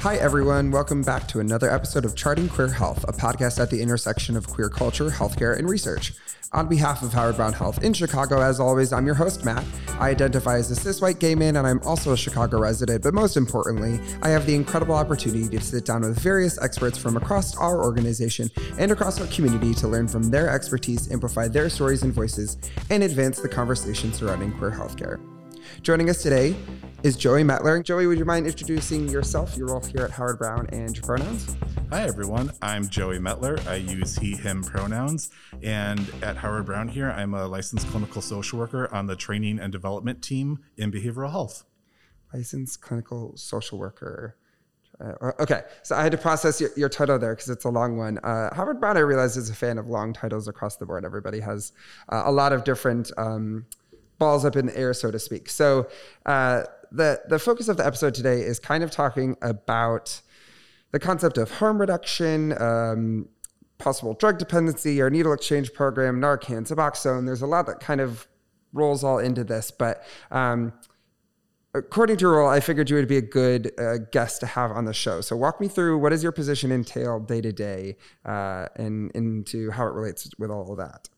Hi, everyone. Welcome back to another episode of Charting Queer Health, a podcast at the intersection of queer culture, healthcare, and research. On behalf of Howard Brown Health in Chicago, as always, I'm your host, Matt. I identify as a cis white gay man, and I'm also a Chicago resident. But most importantly, I have the incredible opportunity to sit down with various experts from across our organization and across our community to learn from their expertise, amplify their stories and voices, and advance the conversation surrounding queer healthcare. Joining us today is Joey Metler. Joey, would you mind introducing yourself, your role here at Howard Brown, and your pronouns? Hi, everyone. I'm Joey Metler. I use he, him pronouns. And at Howard Brown here, I'm a licensed clinical social worker on the training and development team in behavioral health. Licensed clinical social worker. Uh, okay, so I had to process your, your title there because it's a long one. Uh, Howard Brown, I realize, is a fan of long titles across the board. Everybody has uh, a lot of different um, balls up in the air, so to speak. So uh, the the focus of the episode today is kind of talking about the concept of harm reduction. Um, possible drug dependency, our needle exchange program, Narcan, Suboxone. There's a lot that kind of rolls all into this, but um, according to your role, I figured you would be a good uh, guest to have on the show. So walk me through what does your position entail day to day, uh, and into how it relates with all of that.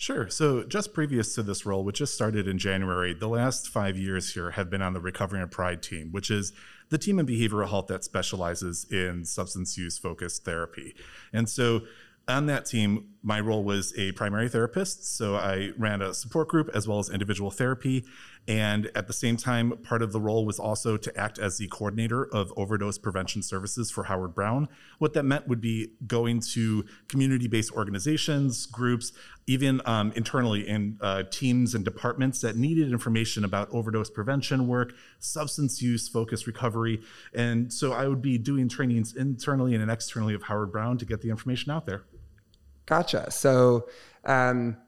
Sure. So, just previous to this role, which just started in January, the last five years here have been on the Recovery and Pride team, which is the team in behavioral health that specializes in substance use focused therapy. And so, on that team, my role was a primary therapist. So I ran a support group as well as individual therapy. And at the same time, part of the role was also to act as the coordinator of overdose prevention services for Howard Brown. What that meant would be going to community based organizations, groups, even um, internally in uh, teams and departments that needed information about overdose prevention work, substance use focused recovery. And so I would be doing trainings internally and externally of Howard Brown to get the information out there. Gotcha. So, um,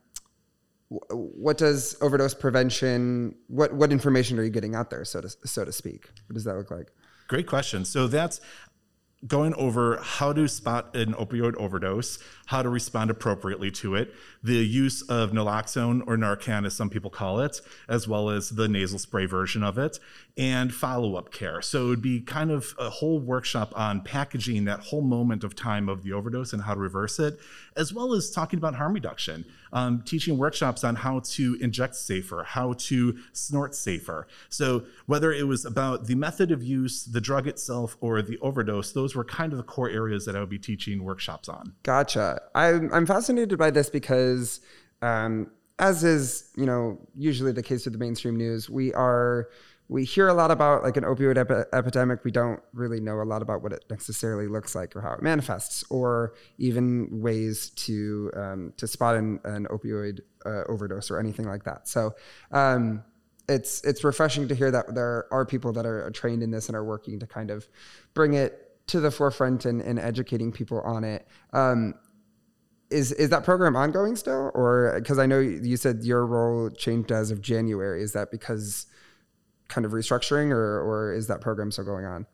what does overdose prevention? What what information are you getting out there, so to so to speak? What does that look like? Great question. So that's going over how to spot an opioid overdose, how to respond appropriately to it, the use of naloxone or Narcan, as some people call it, as well as the nasal spray version of it, and follow up care. So it would be kind of a whole workshop on packaging that whole moment of time of the overdose and how to reverse it, as well as talking about harm reduction, um, teaching workshops on how to inject safer, how to snort safer. So whether it was about the method of use, the drug itself, or the overdose, those were kind of the core areas that I would be teaching workshops on. Gotcha. I'm, I'm fascinated by this because, um, as is you know usually the case with the mainstream news, we are we hear a lot about like an opioid epi- epidemic. We don't really know a lot about what it necessarily looks like or how it manifests, or even ways to um, to spot an, an opioid uh, overdose or anything like that. So um, it's it's refreshing to hear that there are people that are trained in this and are working to kind of bring it to the forefront and, and educating people on it. Um, is is that program ongoing still, or because I know you said your role changed as of January? Is that because kind of restructuring, or or is that program still going on?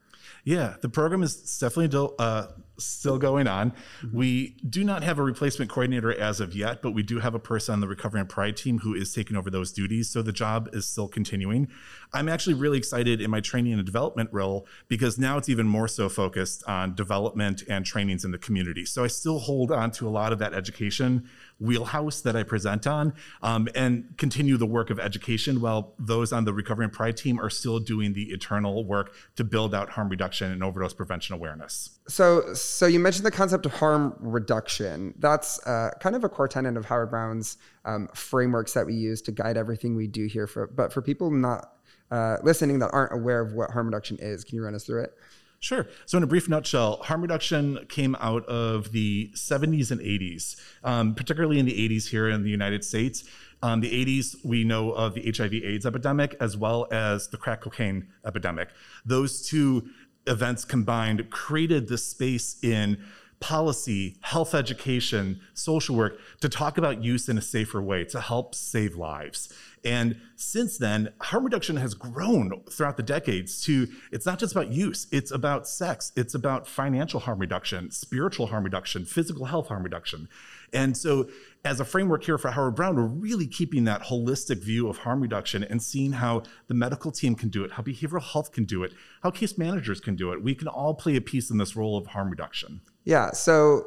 Yeah, the program is definitely uh, still going on. Mm-hmm. We do not have a replacement coordinator as of yet, but we do have a person on the Recovery and Pride team who is taking over those duties. So the job is still continuing. I'm actually really excited in my training and development role because now it's even more so focused on development and trainings in the community. So I still hold on to a lot of that education wheelhouse that I present on um, and continue the work of education while those on the Recovery and Pride team are still doing the internal work to build out harm reduction and overdose prevention awareness. So, so you mentioned the concept of harm reduction. That's uh, kind of a core tenet of Howard Brown's um, frameworks that we use to guide everything we do here. For but for people not uh, listening that aren't aware of what harm reduction is, can you run us through it? Sure. So, in a brief nutshell, harm reduction came out of the 70s and 80s, um, particularly in the 80s here in the United States. Um, the 80s, we know of the HIV/AIDS epidemic as well as the crack cocaine epidemic. Those two events combined created the space in policy, health education, social work to talk about use in a safer way to help save lives. And since then, harm reduction has grown throughout the decades to it's not just about use, it's about sex, it's about financial harm reduction, spiritual harm reduction, physical health harm reduction. And so, as a framework here for Howard Brown, we're really keeping that holistic view of harm reduction and seeing how the medical team can do it, how behavioral health can do it, how case managers can do it. We can all play a piece in this role of harm reduction. Yeah. So,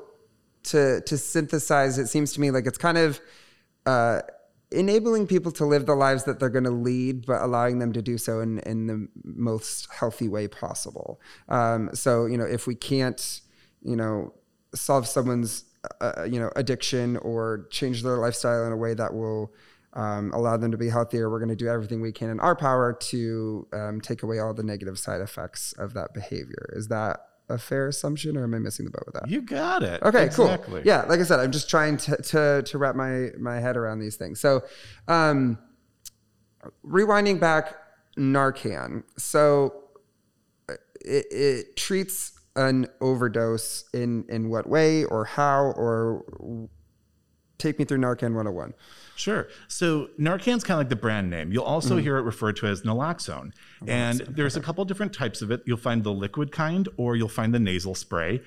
to to synthesize, it seems to me like it's kind of uh, enabling people to live the lives that they're going to lead, but allowing them to do so in in the most healthy way possible. Um, so, you know, if we can't, you know, solve someone's uh, you know addiction or change their lifestyle in a way that will um, allow them to be healthier we're going to do everything we can in our power to um, take away all the negative side effects of that behavior is that a fair assumption or am i missing the boat with that? You got it. Okay exactly. cool yeah like i said i'm just trying to, to, to wrap my, my head around these things. So um, rewinding back narcan. So uh, it, it treats an overdose in in what way or how or take me through Narcan 101. Sure. So Narcan's kind of like the brand name. You'll also mm. hear it referred to as naloxone. naloxone. And there's a couple different types of it. You'll find the liquid kind or you'll find the nasal spray.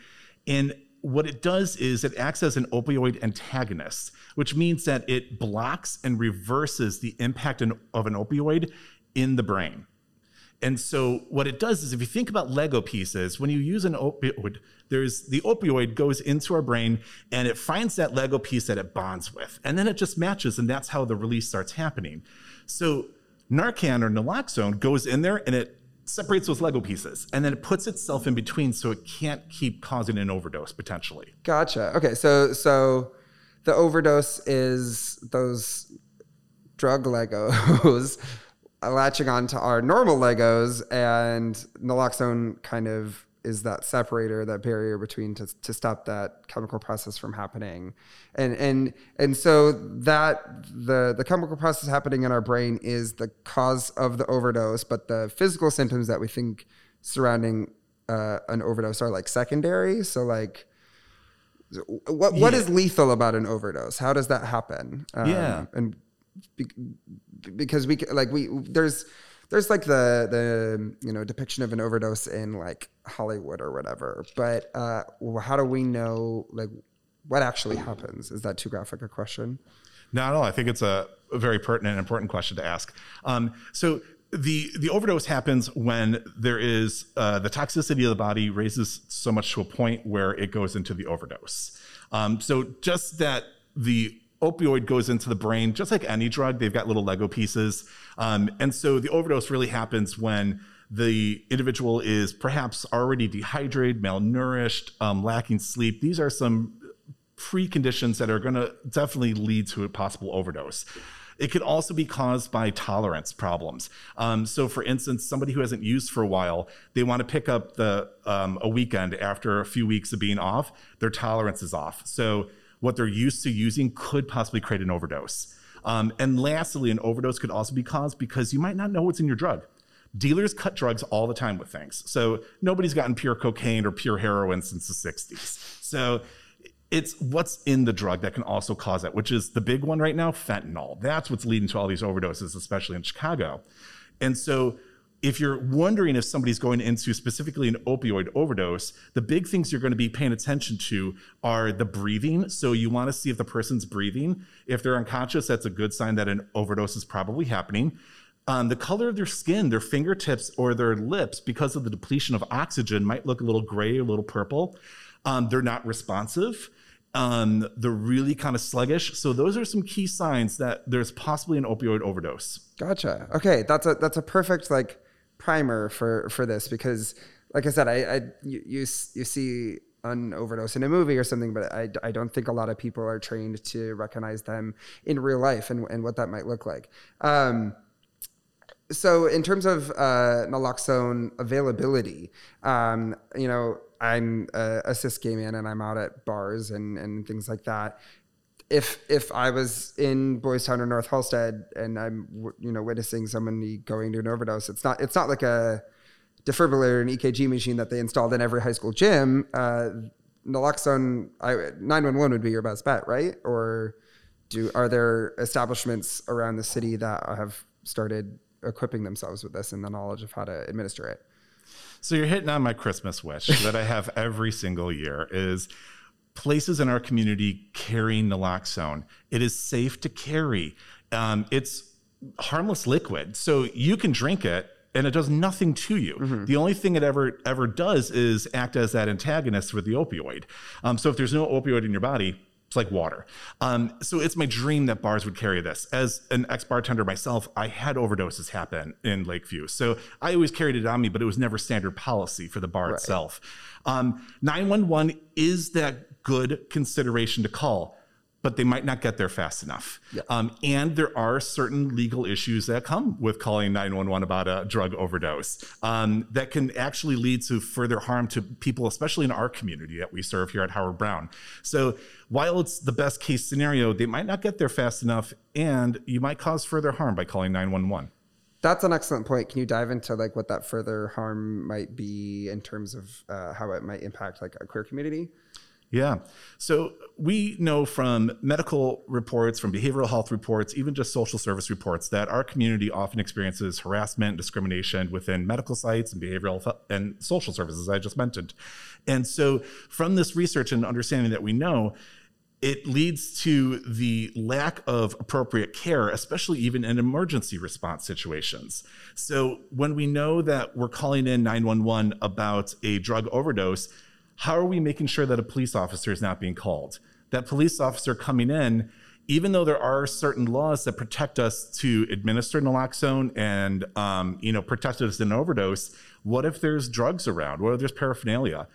And what it does is it acts as an opioid antagonist, which means that it blocks and reverses the impact of an opioid in the brain. And so what it does is if you think about Lego pieces, when you use an opioid, there's the opioid goes into our brain and it finds that Lego piece that it bonds with. And then it just matches and that's how the release starts happening. So Narcan or naloxone goes in there and it separates those Lego pieces and then it puts itself in between so it can't keep causing an overdose potentially. Gotcha. Okay, so so the overdose is those drug Legos latching on to our normal Legos, and naloxone kind of is that separator, that barrier between to, to stop that chemical process from happening. And and and so that the the chemical process happening in our brain is the cause of the overdose, but the physical symptoms that we think surrounding uh, an overdose are like secondary. So like what what yeah. is lethal about an overdose? How does that happen? Um, yeah. And because we like we there's there's like the the you know depiction of an overdose in like Hollywood or whatever. But uh, how do we know like what actually happens? Is that too graphic a question? Not at all. I think it's a, very pertinent and important question to ask. Um, so the the overdose happens when there is uh, the toxicity of the body raises so much to a point where it goes into the overdose. Um, so just that the opioid goes into the brain just like any drug. They've got little Lego pieces. Um, and so the overdose really happens when the individual is perhaps already dehydrated, malnourished, um, lacking sleep. These are some preconditions that are going to definitely lead to a possible overdose. It could also be caused by tolerance problems. Um, so, for instance, somebody who hasn't used for a while, they want to pick up the um, a weekend after a few weeks of being off. Their tolerance is off. So what they're used to using could possibly create an overdose. Um, and lastly, an overdose could also be caused because you might not know what's in your drug. Dealers cut drugs all the time with things. So nobody's gotten pure cocaine or pure heroin since the 60s. So it's what's in the drug that can also cause that, which is the big one right now fentanyl. That's what's leading to all these overdoses, especially in Chicago. And so if you're wondering if somebody's going into specifically an opioid overdose, the big things you're going to be paying attention to are the breathing. So you want to see if the person's breathing. If they're unconscious, that's a good sign that an overdose is probably happening. Um, the color of their skin, their fingertips, or their lips, because of the depletion of oxygen, might look a little gray, a little purple. Um, they're not responsive. Um, they're really kind of sluggish. So those are some key signs that there's possibly an opioid overdose. Gotcha. Okay, that's a that's a perfect like primer for for this because, like I said, I, I you, you you see an overdose in a movie or something, but I, I don't think a lot of people are trained to recognize them in real life and, and what that might look like. Um, so in terms of uh, naloxone availability, um, you know, I'm a, a cis gay man and I'm out at bars and, and things like that if if I was in Boys Town or North Halsted and I'm you know witnessing somebody going to an overdose, it's not it's not like a defibrillator and EKG machine that they installed in every high school gym. Uh, naloxone, nine one one would be your best bet, right? Or do are there establishments around the city that have started equipping themselves with this and the knowledge of how to administer it? So you're hitting on my Christmas wish that I have every single year is places in our community carrying naloxone. It is safe to carry. Um, it's harmless liquid, so you can drink it and it does nothing to you. Mm-hmm. The only thing it ever ever does is act as that antagonist for the opioid. Um, so if there's no opioid in your body, it's like water. Um, so it's my dream that bars would carry this. As an ex bartender myself, I had overdoses happen in Lakeview. So I always carried it on me, but it was never standard policy for the bar right. itself. Um, 911 is that good consideration to call but they might not get there fast enough. Yeah. Um, and there are certain legal issues that come with calling 911 about a drug overdose um, that can actually lead to further harm to people, especially in our community that we serve here at Howard Brown. So while it's the best case scenario, they might not get there fast enough, and you might cause further harm by calling 911. That's an excellent point. Can you dive into like what that further harm might be in terms of uh, how it might impact like a queer community? Yeah. So we know from medical reports, from behavioral health reports, even just social service reports, that our community often experiences harassment, discrimination within medical sites and behavioral and social services, I just mentioned. And so from this research and understanding that we know, it leads to the lack of appropriate care, especially even in emergency response situations. So when we know that we're calling in 911 about a drug overdose, how are we making sure that a police officer is not being called? That police officer coming in, even though there are certain laws that protect us to administer naloxone and um, you know protect us in overdose, what if there's drugs around? What if there's paraphernalia?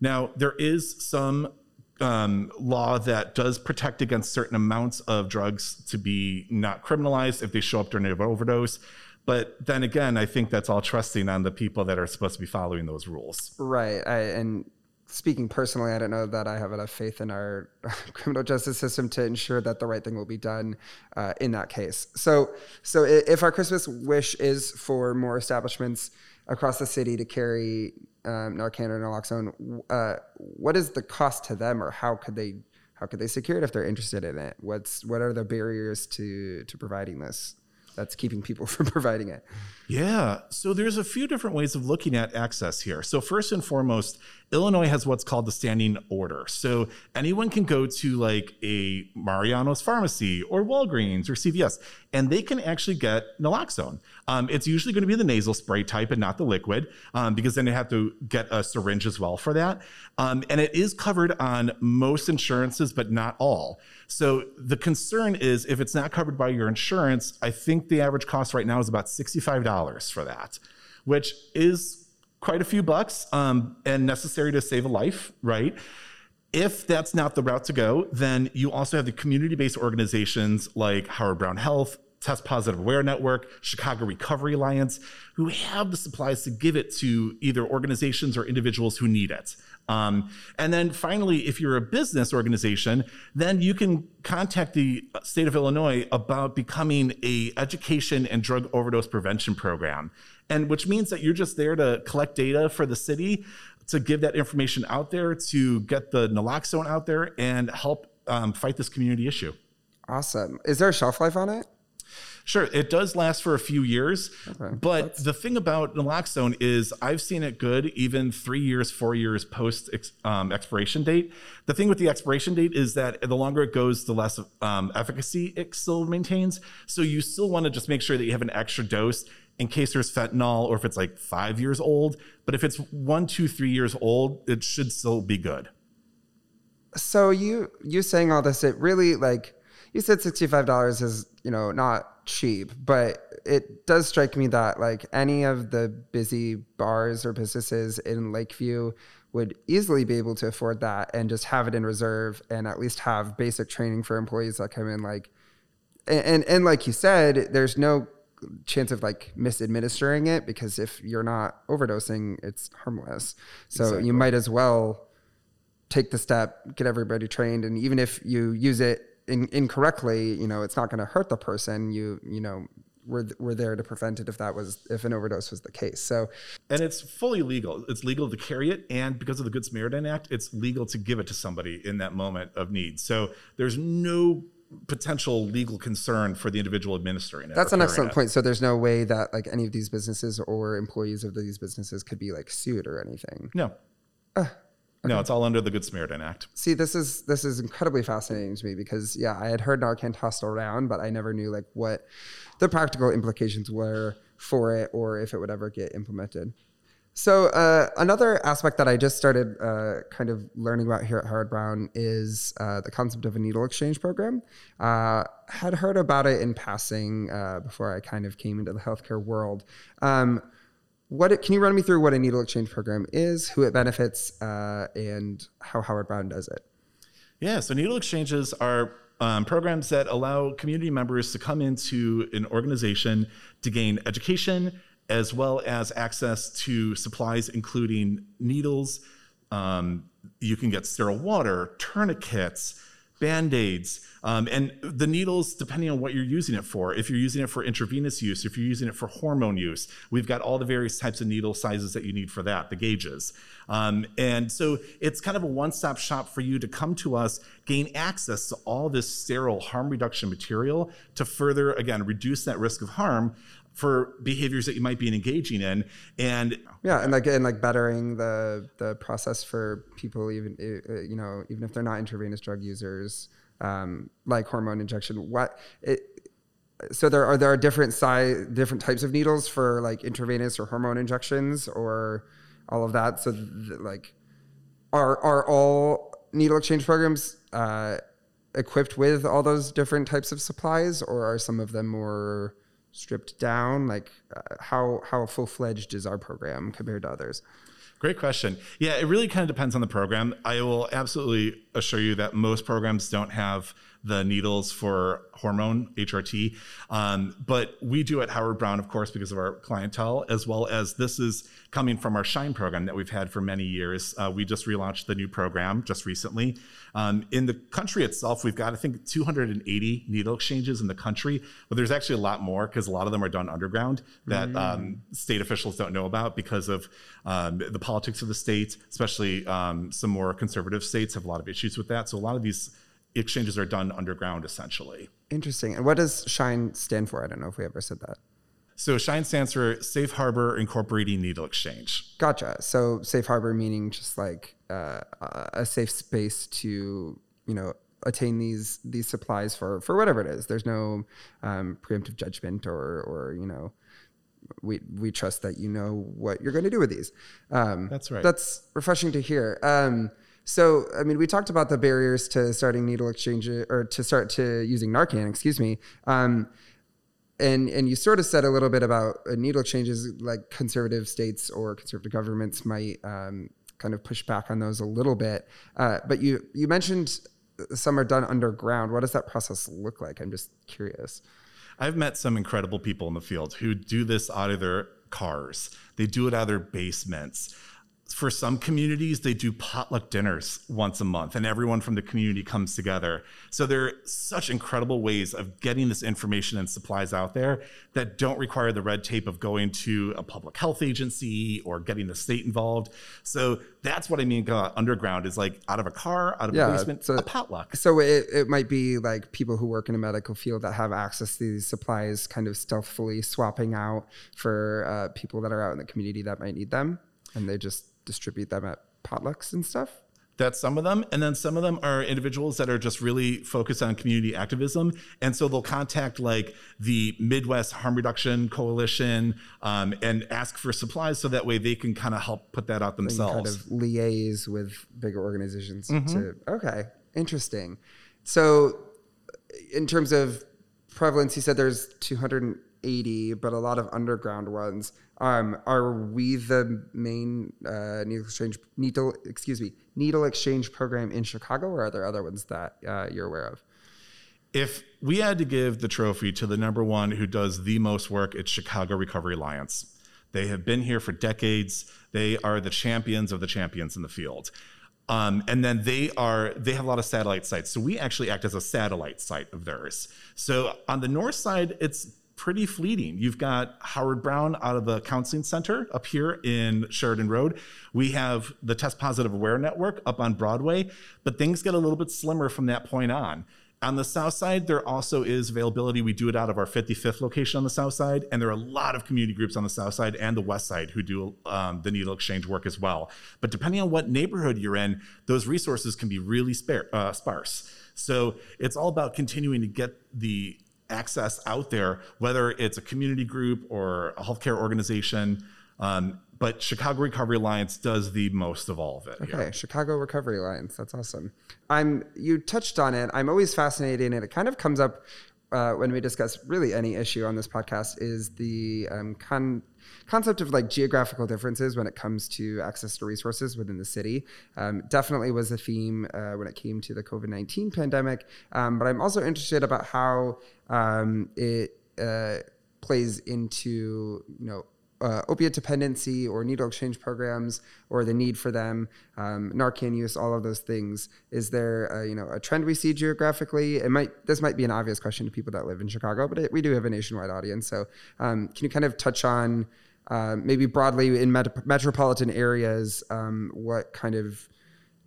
Now there is some um, law that does protect against certain amounts of drugs to be not criminalized if they show up during an overdose. But then again, I think that's all trusting on the people that are supposed to be following those rules. Right. I, and speaking personally, I don't know that I have enough faith in our criminal justice system to ensure that the right thing will be done uh, in that case. So, so if our Christmas wish is for more establishments across the city to carry um, Narcan or naloxone, uh, what is the cost to them, or how could they how could they secure it if they're interested in it? What's what are the barriers to to providing this? That's keeping people from providing it. Yeah. So there's a few different ways of looking at access here. So first and foremost, Illinois has what's called the standing order. So anyone can go to like a Mariano's pharmacy or Walgreens or CVS, and they can actually get naloxone. Um, it's usually going to be the nasal spray type and not the liquid, um, because then they have to get a syringe as well for that. Um, and it is covered on most insurances, but not all. So the concern is if it's not covered by your insurance, I think the average cost right now is about $65 for that, which is quite a few bucks um, and necessary to save a life, right? If that's not the route to go, then you also have the community based organizations like Howard Brown Health, Test Positive Aware Network, Chicago Recovery Alliance, who have the supplies to give it to either organizations or individuals who need it. Um, and then finally, if you're a business organization, then you can contact the state of Illinois about becoming a education and drug overdose prevention program. And which means that you're just there to collect data for the city, to give that information out there, to get the naloxone out there and help um, fight this community issue. Awesome. Is there a shelf life on it? Sure, it does last for a few years, okay. but That's... the thing about naloxone is I've seen it good even three years, four years post um, expiration date. The thing with the expiration date is that the longer it goes, the less um, efficacy it still maintains. So you still want to just make sure that you have an extra dose in case there's fentanyl or if it's like five years old. But if it's one, two, three years old, it should still be good. So you you saying all this, it really like you said sixty five dollars is you know not cheap, but it does strike me that like any of the busy bars or businesses in Lakeview would easily be able to afford that and just have it in reserve and at least have basic training for employees that come in like and and, and like you said, there's no chance of like misadministering it because if you're not overdosing, it's harmless. So exactly. you might as well take the step, get everybody trained, and even if you use it in, incorrectly, you know, it's not going to hurt the person. You, you know, we're, we're there to prevent it if that was if an overdose was the case. So, and it's fully legal. It's legal to carry it, and because of the Good Samaritan Act, it's legal to give it to somebody in that moment of need. So there's no potential legal concern for the individual administering it. That's an excellent it. point. So there's no way that like any of these businesses or employees of these businesses could be like sued or anything. No. No, it's all under the Good Samaritan Act. See, this is this is incredibly fascinating to me because yeah, I had heard Narcan tossed around, but I never knew like what the practical implications were for it or if it would ever get implemented. So uh, another aspect that I just started uh, kind of learning about here at Howard Brown is uh, the concept of a needle exchange program. Uh, had heard about it in passing uh, before I kind of came into the healthcare world. Um, what it, can you run me through what a needle exchange program is, who it benefits, uh, and how Howard Brown does it? Yeah, so needle exchanges are um, programs that allow community members to come into an organization to gain education as well as access to supplies, including needles. Um, you can get sterile water, tourniquets, band aids, um, and the needles, depending on what you're using it for. If you're using it for intravenous use, if you're using it for hormone use, we've got all the various types of needle sizes that you need for that, the gauges. Um, and so it's kind of a one stop shop for you to come to us, gain access to all this sterile harm reduction material to further, again, reduce that risk of harm for behaviors that you might be engaging in. And Yeah, and like and like bettering the the process for people even you know even if they're not intravenous drug users, um, like hormone injection. What it so there are there are different size different types of needles for like intravenous or hormone injections or all of that. So th- like are are all needle exchange programs uh, equipped with all those different types of supplies, or are some of them more stripped down? Like uh, how how full fledged is our program compared to others? Great question. Yeah, it really kind of depends on the program. I will absolutely assure you that most programs don't have the needles for hormone HRT, um, but we do at Howard Brown, of course, because of our clientele, as well as this is coming from our Shine program that we've had for many years. Uh, we just relaunched the new program just recently. Um, in the country itself, we've got I think 280 needle exchanges in the country, but there's actually a lot more because a lot of them are done underground that um, state officials don't know about because of um, the politics of the state, especially um, some more conservative states have a lot of issues with that. So a lot of these exchanges are done underground essentially. Interesting. And what does Shine stand for? I don't know if we ever said that. So Shine stands for Safe Harbor Incorporating Needle Exchange. Gotcha. So safe harbor meaning just like uh, a safe space to you know attain these these supplies for for whatever it is. There's no um, preemptive judgment or or you know we we trust that you know what you're going to do with these. Um, That's right. That's refreshing to hear. Um, so, I mean, we talked about the barriers to starting needle exchange or to start to using Narcan. Excuse me. Um, and and you sort of said a little bit about uh, needle exchanges, like conservative states or conservative governments might um, kind of push back on those a little bit. Uh, but you you mentioned some are done underground. What does that process look like? I'm just curious. I've met some incredible people in the field who do this out of their cars. They do it out of their basements. For some communities, they do potluck dinners once a month, and everyone from the community comes together. So there are such incredible ways of getting this information and supplies out there that don't require the red tape of going to a public health agency or getting the state involved. So that's what I mean. Uh, underground is like out of a car, out of Yeah, a basement, so- a potluck. So it, it might be like people who work in a medical field that have access to these supplies, kind of stealthily swapping out for uh, people that are out in the community that might need them, and they just distribute them at potlucks and stuff. That's some of them. And then some of them are individuals that are just really focused on community activism. And so they'll contact like the Midwest Harm Reduction Coalition um, and ask for supplies so that way they can kind of help put that out and themselves. kind of liaise with bigger organizations Mm-hmm. to okay interesting so in terms of prevalence you said there's 280 but a lot of underground ones um, are we the main uh, needle exchange needle excuse me needle exchange program in chicago or are there other ones that uh, you're aware of if we had to give the trophy to the number one who does the most work, it's Chicago Recovery Alliance. They have been here for decades. They are the champions of the champions in the field. Um, and then they are they have a lot of satellite sites. So we actually act as a satellite site of theirs. So on the north side, it's pretty fleeting. You've got Howard Brown out of the counseling center up here in Sheridan Road. We have the Test Positive Aware Network up on Broadway, but things get a little bit slimmer from that point on. On the south side, there also is availability. We do it out of our 55th location on the south side, and there are a lot of community groups on the south side and the west side who do um, the needle exchange work as well. But depending on what neighborhood you're in, those resources can be really spare, uh, sparse. So it's all about continuing to get the access out there, whether it's a community group or a healthcare organization. Um, but Chicago Recovery Alliance does the most of all of it. Okay. Chicago Recovery Alliance. That's awesome. I'm you touched on it. I'm always fascinated, and it kind of comes up uh, when we discuss really any issue on this podcast. Is the um, con- concept of like geographical differences when it comes to access to resources within the city. Um, definitely was a theme uh, when it came to the COVID nineteen pandemic. Um, but I'm also interested about how um, it uh, plays into you know uh, opiate dependency or needle exchange programs or the need for them, um, Narcan use, all of those things. Is there a, you know a trend we see geographically? It might this might be an obvious question to people that live in Chicago, but it, we do have a nationwide audience. So um, can you kind of touch on uh, maybe broadly in met- metropolitan areas what kind of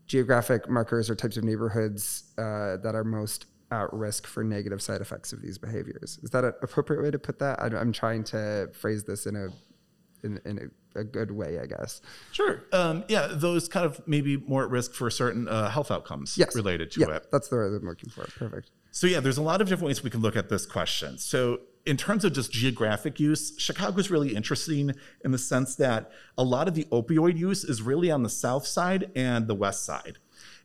geographic markers or types of neighborhoods uh, that are most at risk for negative side effects of these behaviors. Is that an appropriate way to put that? I'm trying to phrase this in a in, in a, a, good way, I guess. Sure. Um, yeah, those kind of maybe more at risk for certain uh, health outcomes yes. related to yeah, it. That's the word I'm looking for. Perfect. So yeah, there's a lot of different ways we can look at this question. So in terms of just geographic use, Chicago is really interesting in the sense that a lot of the opioid use is really on the south side and the west side.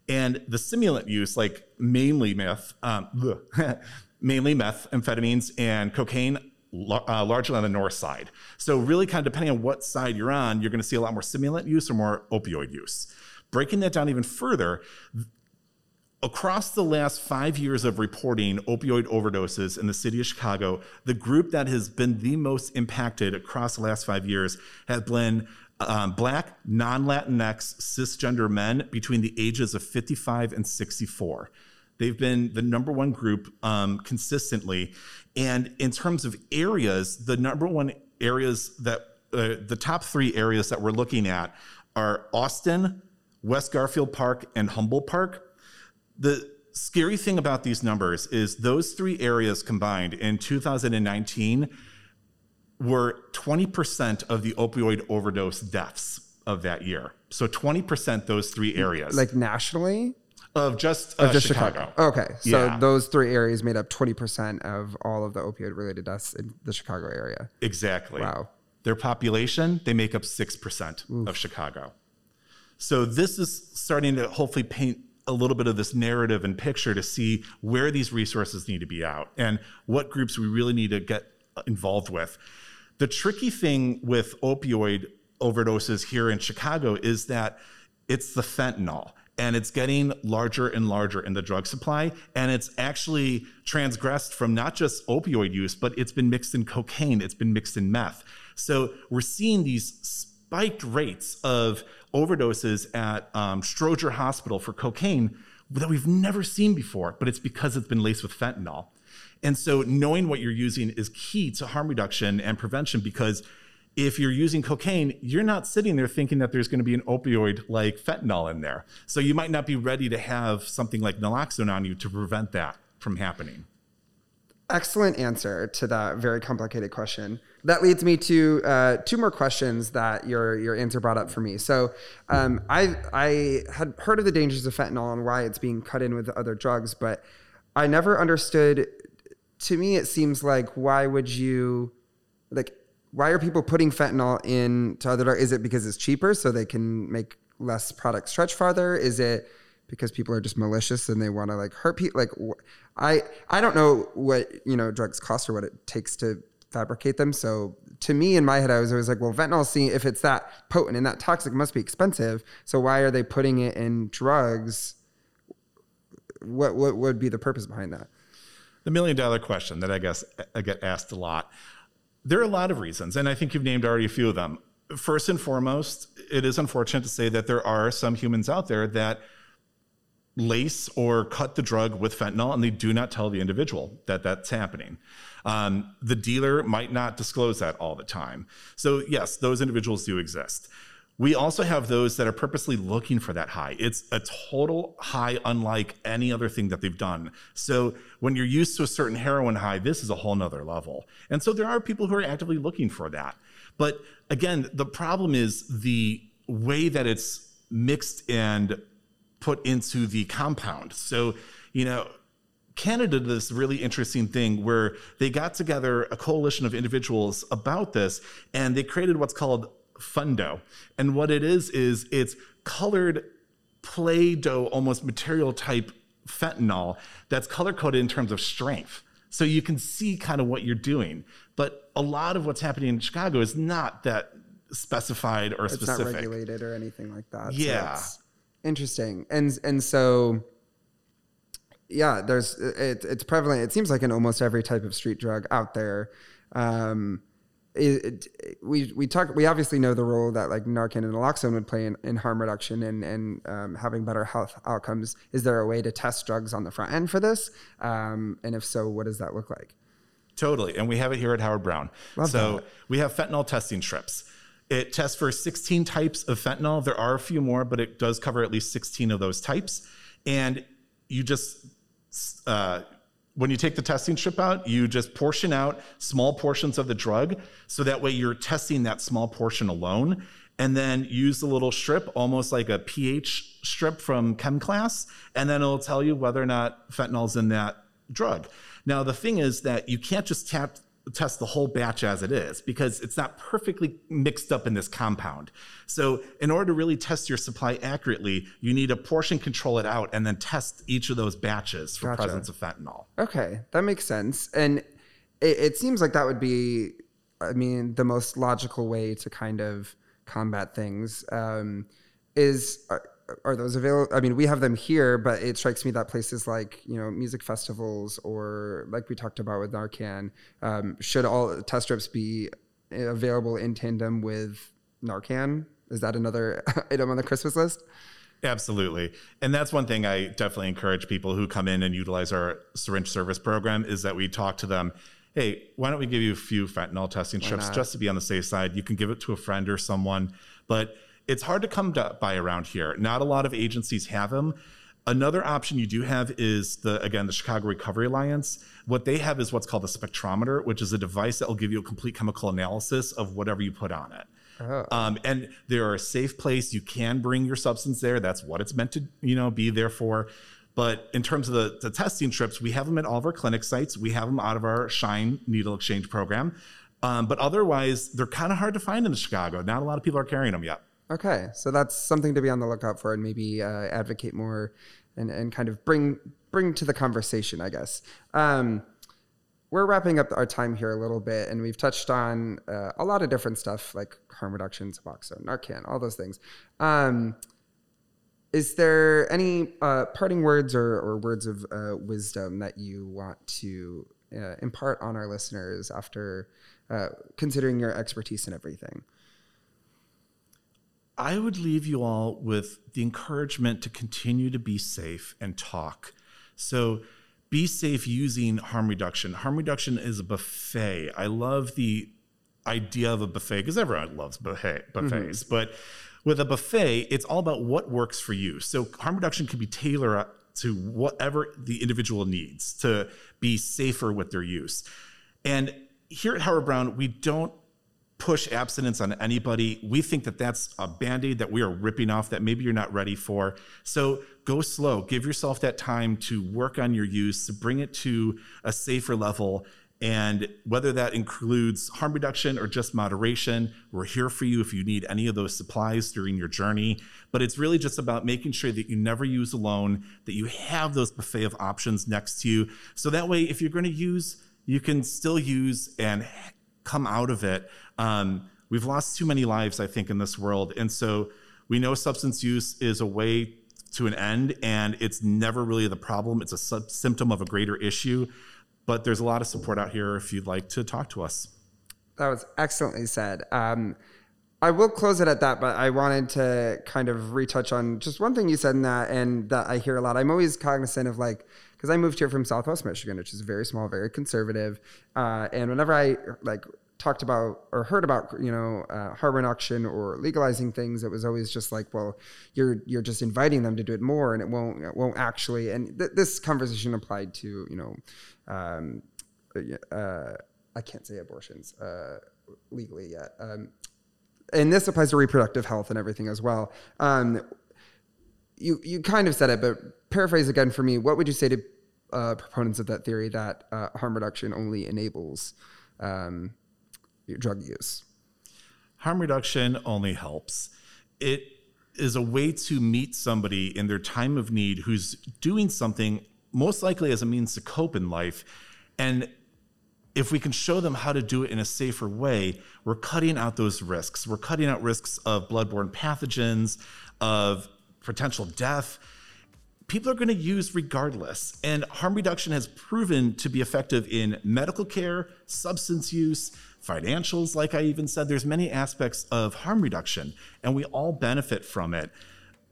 And the stimulant use, like mainly meth, um, mainly methamphetamines and cocaine, uh, largely on the north side. So, really, kind of depending on what side you're on, you're going to see a lot more stimulant use or more opioid use. Breaking that down even further, across the last five years of reporting opioid overdoses in the city of Chicago, the group that has been the most impacted across the last five years has been um, Black, non Latinx, cisgender men between the ages of 55 and 64. They've been the number one group um, consistently. And in terms of areas, the number one areas that uh, the top three areas that we're looking at are Austin, West Garfield Park, and Humboldt Park. The scary thing about these numbers is those three areas combined in 2019 were 20% of the opioid overdose deaths of that year. So 20% those three areas. Like nationally? Of just, uh, just Chicago. Chicago. Okay. So yeah. those three areas made up 20% of all of the opioid related deaths in the Chicago area. Exactly. Wow. Their population, they make up 6% Oof. of Chicago. So this is starting to hopefully paint a little bit of this narrative and picture to see where these resources need to be out and what groups we really need to get involved with. The tricky thing with opioid overdoses here in Chicago is that it's the fentanyl and it's getting larger and larger in the drug supply. And it's actually transgressed from not just opioid use, but it's been mixed in cocaine, it's been mixed in meth. So we're seeing these spiked rates of overdoses at um, Stroger Hospital for cocaine that we've never seen before, but it's because it's been laced with fentanyl. And so knowing what you're using is key to harm reduction and prevention because if you're using cocaine, you're not sitting there thinking that there's going to be an opioid like fentanyl in there. So you might not be ready to have something like naloxone on you to prevent that from happening. Excellent answer to that very complicated question. That leads me to uh, two more questions that your your answer brought up for me. So, um, I I had heard of the dangers of fentanyl and why it's being cut in with other drugs, but I never understood. To me, it seems like why would you like why are people putting fentanyl into other drugs? Is it because it's cheaper so they can make less product stretch farther? Is it because people are just malicious and they want to like hurt people? Like I I don't know what you know drugs cost or what it takes to fabricate them. So to me, in my head, I was always like, well, fentanyl, see, if it's that potent and that toxic, must be expensive. So why are they putting it in drugs? What what would be the purpose behind that? The million dollar question that I guess I get asked a lot. There are a lot of reasons, and I think you've named already a few of them. First and foremost, it is unfortunate to say that there are some humans out there that lace or cut the drug with fentanyl and they do not tell the individual that that's happening. Um, the dealer might not disclose that all the time. So, yes, those individuals do exist. We also have those that are purposely looking for that high. It's a total high, unlike any other thing that they've done. So when you're used to a certain heroin high, this is a whole nother level. And so there are people who are actively looking for that. But again, the problem is the way that it's mixed and put into the compound. So, you know, Canada did this really interesting thing where they got together a coalition of individuals about this and they created what's called Fundo. And what it is, is it's colored Play Doh almost material type fentanyl that's color coded in terms of strength. So you can see kind of what you're doing. But a lot of what's happening in Chicago is not that specified or it's specific. not regulated or anything like that. Yeah. So interesting. And and so yeah, there's it, it's prevalent. It seems like in almost every type of street drug out there. Um, it, it, we we talk we obviously know the role that like Narcan and naloxone would play in, in harm reduction and and um, having better health outcomes. Is there a way to test drugs on the front end for this? Um, and if so, what does that look like? Totally, and we have it here at Howard Brown. Love so that. we have fentanyl testing strips. It tests for 16 types of fentanyl. There are a few more, but it does cover at least 16 of those types. And you just uh, when you take the testing strip out, you just portion out small portions of the drug. So that way you're testing that small portion alone. And then use the little strip, almost like a pH strip from chem class. And then it'll tell you whether or not fentanyl's in that drug. Now, the thing is that you can't just tap, test the whole batch as it is because it's not perfectly mixed up in this compound. So, in order to really test your supply accurately, you need to portion control it out and then test each of those batches for Gotcha. presence of fentanyl. Okay, that makes sense. And it, it seems like that would be, I mean, the most logical way to kind of combat things. Um, is are, are those available? I mean, we have them here, but it strikes me that places like you know music festivals or like we talked about with Narcan, um, should all test strips be available in tandem with Narcan? Is that another item on the Christmas list? Absolutely. And that's one thing I definitely encourage people who come in and utilize our syringe service program is that we talk to them. Hey, why don't we give you a few fentanyl testing strips not? just to be on the safe side? You can give it to a friend or someone, but it's hard to come to, by around here. Not a lot of agencies have them. Another option you do have is the again the Chicago Recovery Alliance. What they have is what's called a spectrometer, which is a device that will give you a complete chemical analysis of whatever you put on it. Oh. Um, and they're a safe place. You can bring your substance there. That's what it's meant to, you know, be there for. But in terms of the, the testing strips, we have them at all of our clinic sites. We have them out of our Shine Needle Exchange program. Um, but otherwise, they're kind of hard to find in Chicago. Not a lot of people are carrying them yet. Okay, so that's something to be on the lookout for, and maybe uh, advocate more, and, and kind of bring bring to the conversation, I guess. Um, we're wrapping up our time here a little bit, and we've touched on uh, a lot of different stuff like harm reduction, Suboxone, Narcan, all those things. Um, is there any uh, parting words or, or words of uh, wisdom that you want to uh, impart on our listeners after uh, considering your expertise and everything? I would leave you all with the encouragement to continue to be safe and talk. So be safe using harm reduction. Harm reduction is a buffet. I love the idea of a buffet because everyone loves buffet, mm-hmm. buffets, but with a buffet, it's all about what works for you. So harm reduction can be tailored to whatever the individual needs to be safer with their use. And here at Howard Brown, we don't push abstinence on anybody. We think that that's a band aid that we are ripping off that maybe you're not ready for. So go slow. Give yourself that time to work on your use, to bring it to a safer level. And whether that includes harm reduction or just moderation, we're here for you if you need any of those supplies during your journey. But it's really just about making sure that you never use alone, that you have those buffet of options next to you. So that way, if you're going to use, you can still use and come out of it. Um, we've lost too many lives, I think, in this world. And so we know substance use is a way to an end, and it's never really the problem. It's a sub- symptom of a greater issue. But there's a lot of support out here if you'd like to talk to us. That was excellently said. Um, I will close it at that, but I wanted to kind of retouch on just one thing you said in that, and that I hear a lot. I'm always cognizant of like, because I moved here from Southwest Michigan, which is very small, very conservative, uh, and whenever I like talked about or heard about, you know, uh, harm reduction or legalizing things, it was always just like, well, you're you're just inviting them to do it more, and it won't it won't actually. And th- this conversation applied to, you know, um, uh, I can't say abortions uh, legally yet. Um, and this applies to reproductive health and everything as well. Um, you you kind of said it, but paraphrase again for me. What would you say to uh, proponents of that theory that uh, harm reduction only enables um, drug use? Harm reduction only helps. It is a way to meet somebody in their time of need who's doing something most likely as a means to cope in life and if we can show them how to do it in a safer way, we're cutting out those risks. We're cutting out risks of bloodborne pathogens, of potential death. People are going to use regardless. And harm reduction has proven to be effective in medical care, substance use, financials, like I even said. There's many aspects of harm reduction, and we all benefit from it.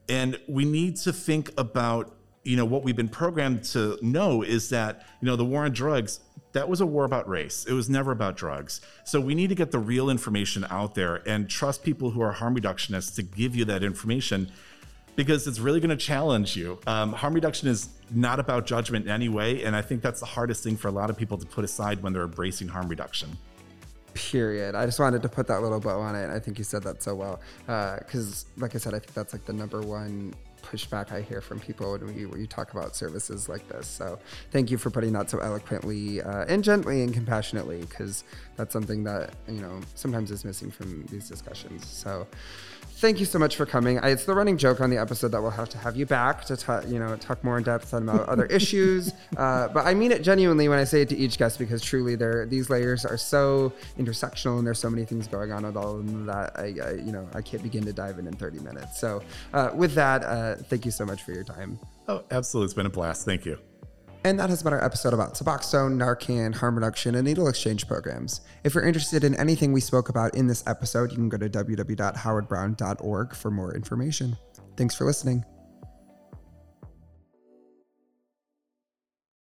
And we need to think about you know what we've been programmed to know is that you know the war on drugs that was a war about race. It was never about drugs. So we need to get the real information out there and trust people who are harm reductionists to give you that information because it's really going to challenge you. Um, harm reduction is not about judgment in any way. And I think that's the hardest thing for a lot of people to put aside when they're embracing harm reduction. Period. I just wanted to put that little bow on it. I think you said that so well. Because, uh, like I said, I think that's like the number one pushback I hear from people when you, when you talk about services like this. So thank you for putting that so eloquently uh, and gently and compassionately, because that's something that you know sometimes is missing from these discussions. So thank you so much for coming. I, it's the running joke on the episode that we'll have to have you back to talk, you know, talk more in depth about other issues. Uh, but I mean it genuinely when I say it to each guest because truly, there these layers are so intersectional and there's so many things going on with all of them that I, I you know, I can't begin to dive in in 30 minutes. So uh, with that, uh, thank you so much for your time. Oh, absolutely! It's been a blast. Thank you. And that has been our episode about Suboxone, Narcan, harm reduction, and needle exchange programs. If you're interested in anything we spoke about in this episode, you can go to www.howardbrown.org for more information. Thanks for listening.